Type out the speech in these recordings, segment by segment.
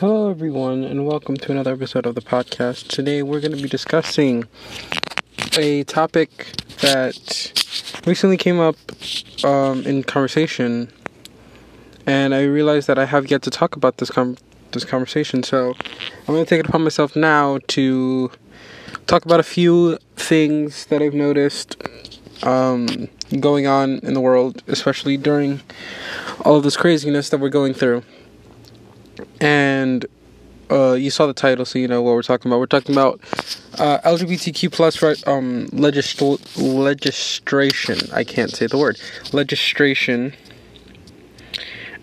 Hello, everyone, and welcome to another episode of the podcast. Today, we're going to be discussing a topic that recently came up um, in conversation, and I realized that I have yet to talk about this com- this conversation. So, I'm going to take it upon myself now to talk about a few things that I've noticed um, going on in the world, especially during all of this craziness that we're going through and uh, you saw the title, so you know what we're talking about. We're talking about uh, LGBTQ plus right, um, legisl- legislation. I can't say the word legislation,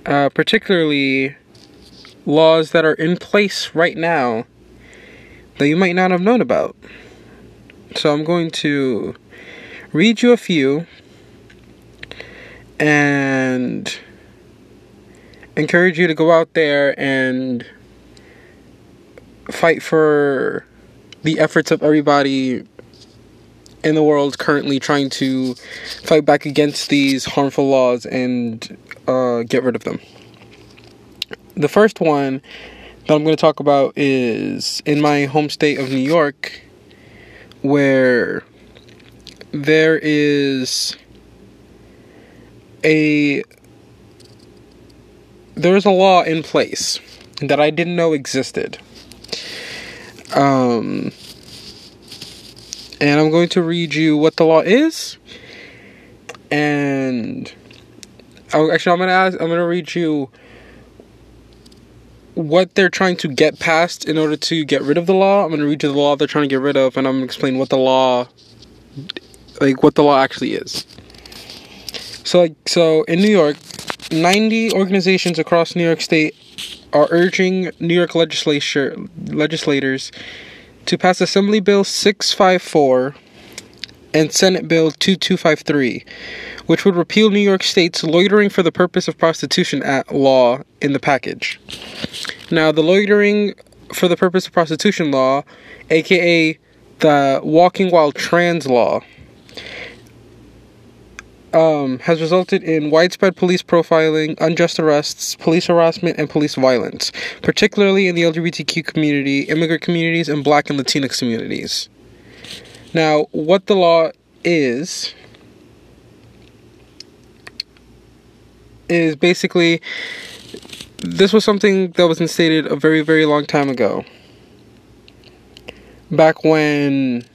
uh, particularly laws that are in place right now that you might not have known about. So I'm going to read you a few and encourage you to go out there and fight for the efforts of everybody in the world currently trying to fight back against these harmful laws and uh, get rid of them. The first one that I'm going to talk about is in my home state of New York, where there is a there's a law in place that I didn't know existed. Um, and I'm going to read you what the law is, and actually, I'm gonna ask. I'm gonna read you what they're trying to get past in order to get rid of the law. I'm gonna read you the law they're trying to get rid of, and I'm gonna explain what the law, like what the law actually is. So, like, so in New York, 90 organizations across New York State are urging New York legislature legislators to pass Assembly Bill 654 and Senate Bill 2253, which would repeal New York State's loitering for the purpose of prostitution law in the package. Now, the loitering for the purpose of prostitution law, aka the walking while trans law, um, has resulted in widespread police profiling, unjust arrests, police harassment, and police violence, particularly in the LGBTQ community, immigrant communities, and black and Latinx communities. Now, what the law is, is basically this was something that was instated a very, very long time ago. Back when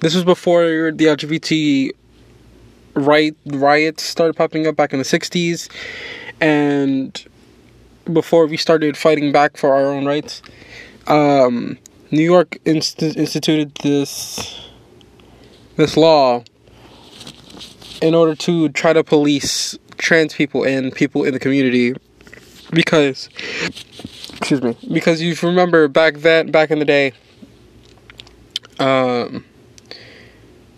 this was before the LGBT right riots started popping up back in the 60s and before we started fighting back for our own rights um, new york inst- instituted this this law in order to try to police trans people and people in the community because excuse me because you remember back then back in the day um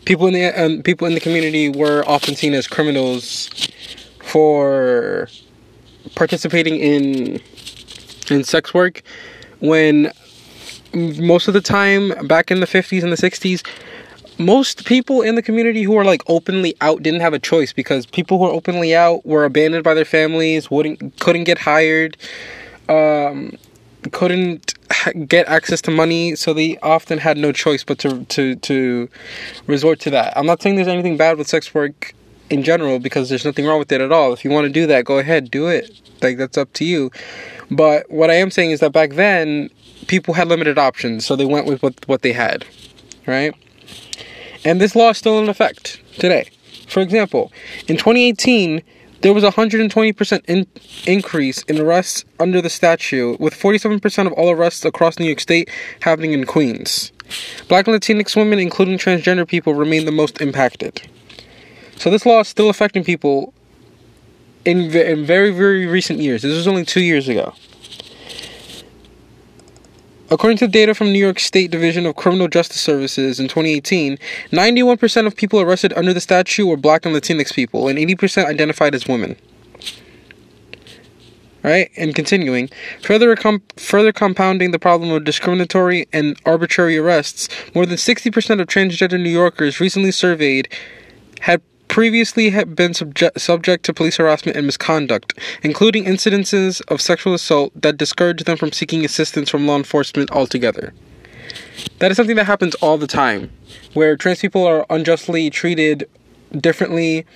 people in the um, people in the community were often seen as criminals for participating in in sex work when most of the time back in the 50s and the 60s most people in the community who were like openly out didn't have a choice because people who were openly out were abandoned by their families wouldn't couldn't get hired um, couldn't get access to money, so they often had no choice but to to to resort to that. I'm not saying there's anything bad with sex work in general because there's nothing wrong with it at all. If you want to do that, go ahead, do it. Like that's up to you. But what I am saying is that back then people had limited options, so they went with what what they had, right? And this law is still in effect today. For example, in 2018 there was a 120% in- increase in arrests under the statute, with 47% of all arrests across New York State happening in Queens. Black and Latinx women, including transgender people, remain the most impacted. So this law is still affecting people in, in very, very recent years. This was only two years ago. According to data from New York State Division of Criminal Justice Services in 2018, 91% of people arrested under the statute were black and Latinx people, and 80% identified as women. Right? And continuing, further com- further compounding the problem of discriminatory and arbitrary arrests, more than 60% of transgender New Yorkers recently surveyed had previously have been subject, subject to police harassment and misconduct, including incidences of sexual assault that discourage them from seeking assistance from law enforcement altogether. That is something that happens all the time, where trans people are unjustly treated differently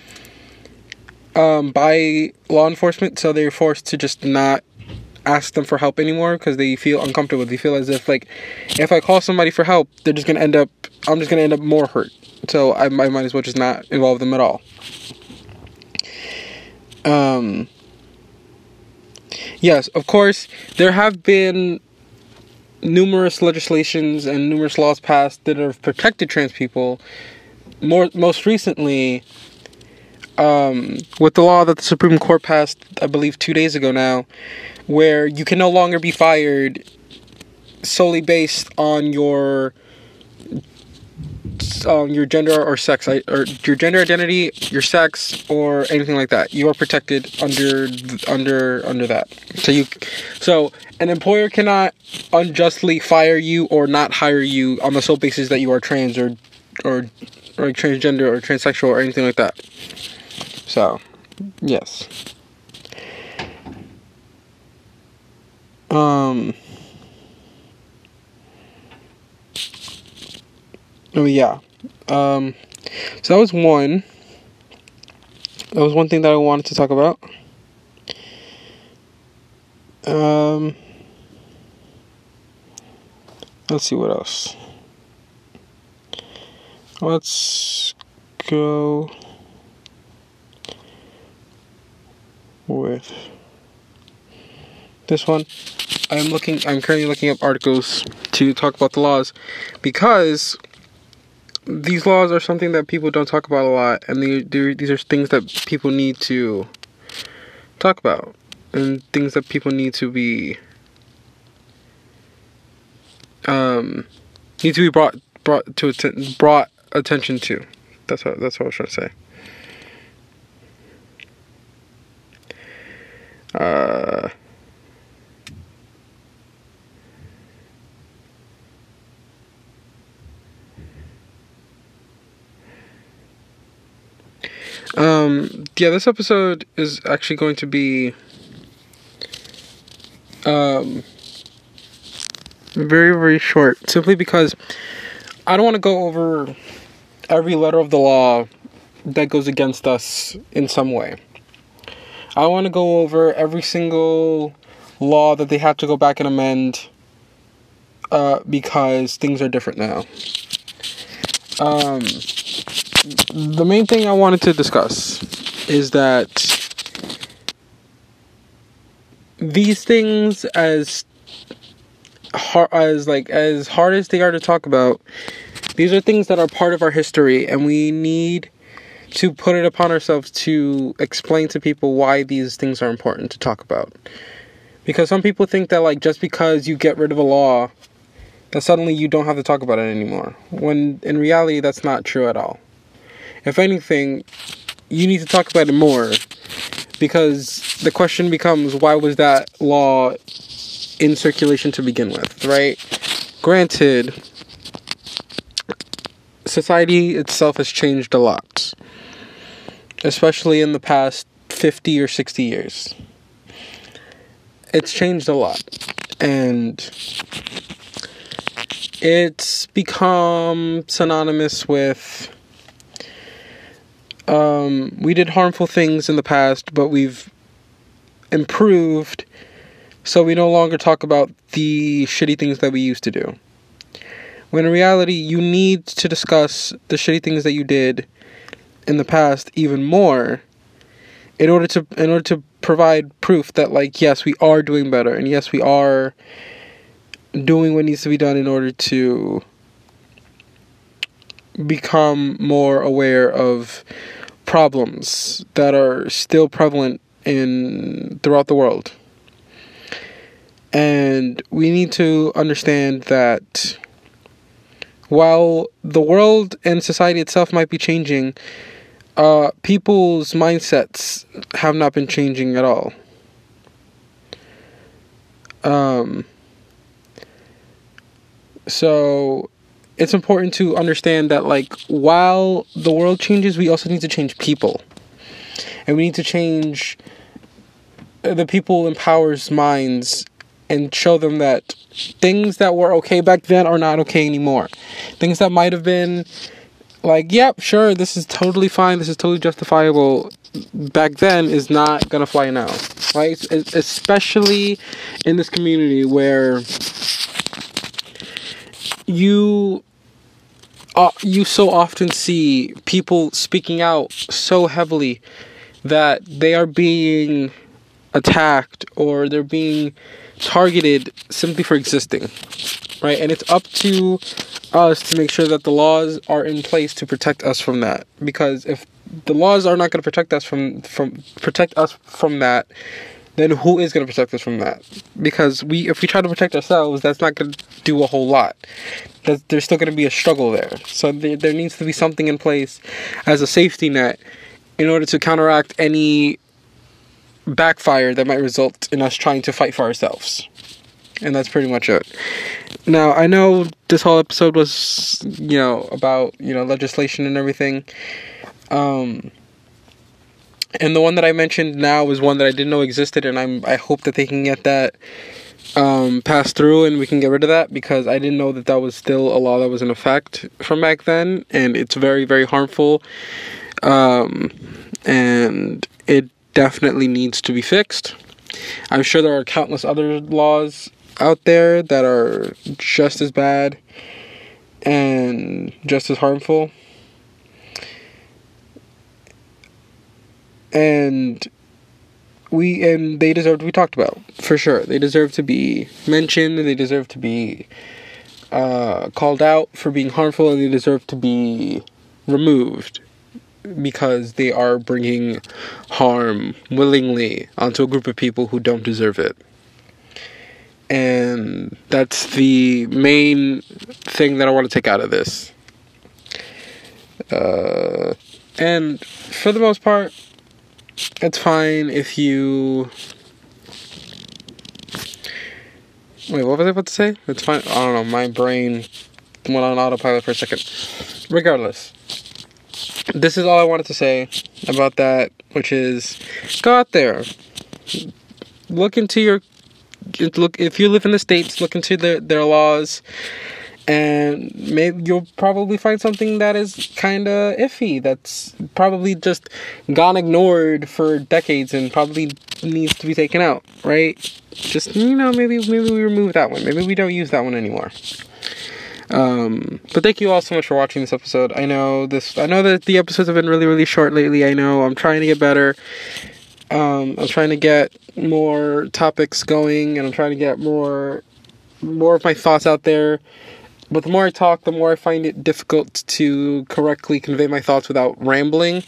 um, by law enforcement, so they're forced to just not ask them for help anymore because they feel uncomfortable. They feel as if like if I call somebody for help, they're just gonna end up. I'm just gonna end up more hurt. So I, I might as well just not involve them at all. Um. Yes, of course, there have been numerous legislations and numerous laws passed that have protected trans people. More most recently, um, with the law that the Supreme Court passed, I believe two days ago now, where you can no longer be fired solely based on your um, your gender or sex or your gender identity, your sex, or anything like that. You are protected under under under that. So you, so an employer cannot unjustly fire you or not hire you on the sole basis that you are trans or or or transgender or transsexual or anything like that. So, yes. Um. Oh yeah. Um. So that was one. That was one thing that I wanted to talk about. Um. Let's see what else. Let's go with this one. I'm looking. I'm currently looking up articles to talk about the laws because these laws are something that people don't talk about a lot, and they, these are things that people need to talk about, and things that people need to be um need to be brought brought to atten- brought attention to. That's what that's what I was trying to say. Uh, um, yeah, this episode is actually going to be um, very, very short, simply because I don't want to go over every letter of the law that goes against us in some way. I want to go over every single law that they have to go back and amend uh, because things are different now. Um, the main thing I wanted to discuss is that these things, as hard as like as hard as they are to talk about, these are things that are part of our history, and we need to put it upon ourselves to explain to people why these things are important to talk about. Because some people think that like just because you get rid of a law that suddenly you don't have to talk about it anymore. When in reality that's not true at all. If anything, you need to talk about it more because the question becomes why was that law in circulation to begin with, right? Granted, society itself has changed a lot especially in the past 50 or 60 years. It's changed a lot. And it's become synonymous with um, we did harmful things in the past, but we've improved, so we no longer talk about the shitty things that we used to do. When in reality, you need to discuss the shitty things that you did in the past even more in order to in order to provide proof that like yes we are doing better and yes we are doing what needs to be done in order to become more aware of problems that are still prevalent in throughout the world and we need to understand that while the world and society itself might be changing uh, people's mindsets have not been changing at all. Um, so it's important to understand that like while the world changes, we also need to change people, and we need to change the people in power's minds and show them that things that were okay back then are not okay anymore. Things that might have been like, yep, sure, this is totally fine, this is totally justifiable back then is not gonna fly now, right? Especially in this community where you uh, you so often see people speaking out so heavily that they are being attacked or they're being targeted simply for existing right? And it's up to us to make sure that the laws are in place to protect us from that. Because if the laws are not going to protect us from from protect us from that then who is going to protect us from that because we if we try to protect ourselves that's not going to do a whole lot there's, there's still going to be a struggle there so there, there needs to be something in place as a safety net in order to counteract any backfire that might result in us trying to fight for ourselves. And that's pretty much it. Now, I know this whole episode was, you know, about, you know, legislation and everything. Um and the one that I mentioned now is one that I didn't know existed and I'm I hope that they can get that um passed through and we can get rid of that because I didn't know that that was still a law that was in effect from back then and it's very very harmful. Um and it definitely needs to be fixed. I'm sure there are countless other laws out there that are just as bad and just as harmful. And we and they deserve to be talked about for sure. They deserve to be mentioned and they deserve to be uh, called out for being harmful and they deserve to be removed because they are bringing harm willingly onto a group of people who don't deserve it. And that's the main thing that I want to take out of this. Uh, and for the most part, it's fine if you. Wait, what was I about to say? It's fine. I don't know. My brain went on autopilot for a second. Regardless, this is all I wanted to say about that, which is go out there, look into your look if you live in the states, look into their their laws, and maybe you'll probably find something that is kind of iffy. That's probably just gone ignored for decades and probably needs to be taken out. Right? Just you know, maybe maybe we remove that one. Maybe we don't use that one anymore. Um, but thank you all so much for watching this episode. I know this. I know that the episodes have been really, really short lately. I know I'm trying to get better. Um, I'm trying to get more topics going, and I'm trying to get more, more of my thoughts out there. But the more I talk, the more I find it difficult to correctly convey my thoughts without rambling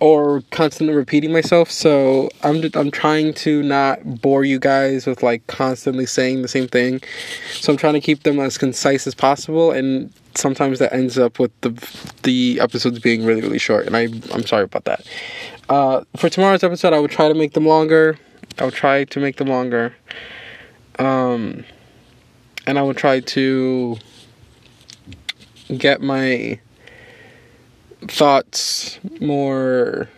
or constantly repeating myself. So I'm just, I'm trying to not bore you guys with like constantly saying the same thing. So I'm trying to keep them as concise as possible, and sometimes that ends up with the the episodes being really really short. And I I'm sorry about that. Uh, for tomorrow's episode, I would try to make them longer. I'll try to make them longer. Um, and I would try to get my thoughts more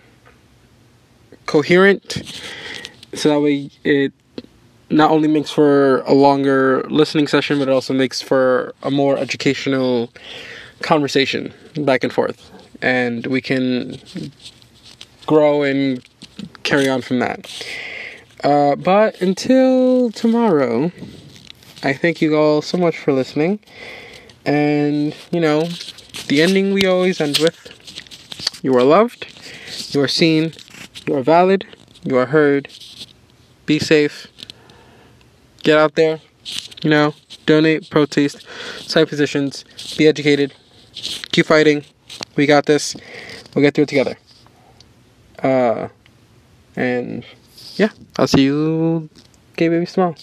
coherent so that way it not only makes for a longer listening session but it also makes for a more educational conversation back and forth. And we can grow and carry on from that. Uh, but until tomorrow i thank you all so much for listening and you know the ending we always end with you are loved, you are seen, you are valid, you are heard. Be safe. Get out there, you know, donate, protest, side positions, be educated, keep fighting. We got this. We'll get through it together. Uh, and yeah, I'll see you, gay babies, tomorrow.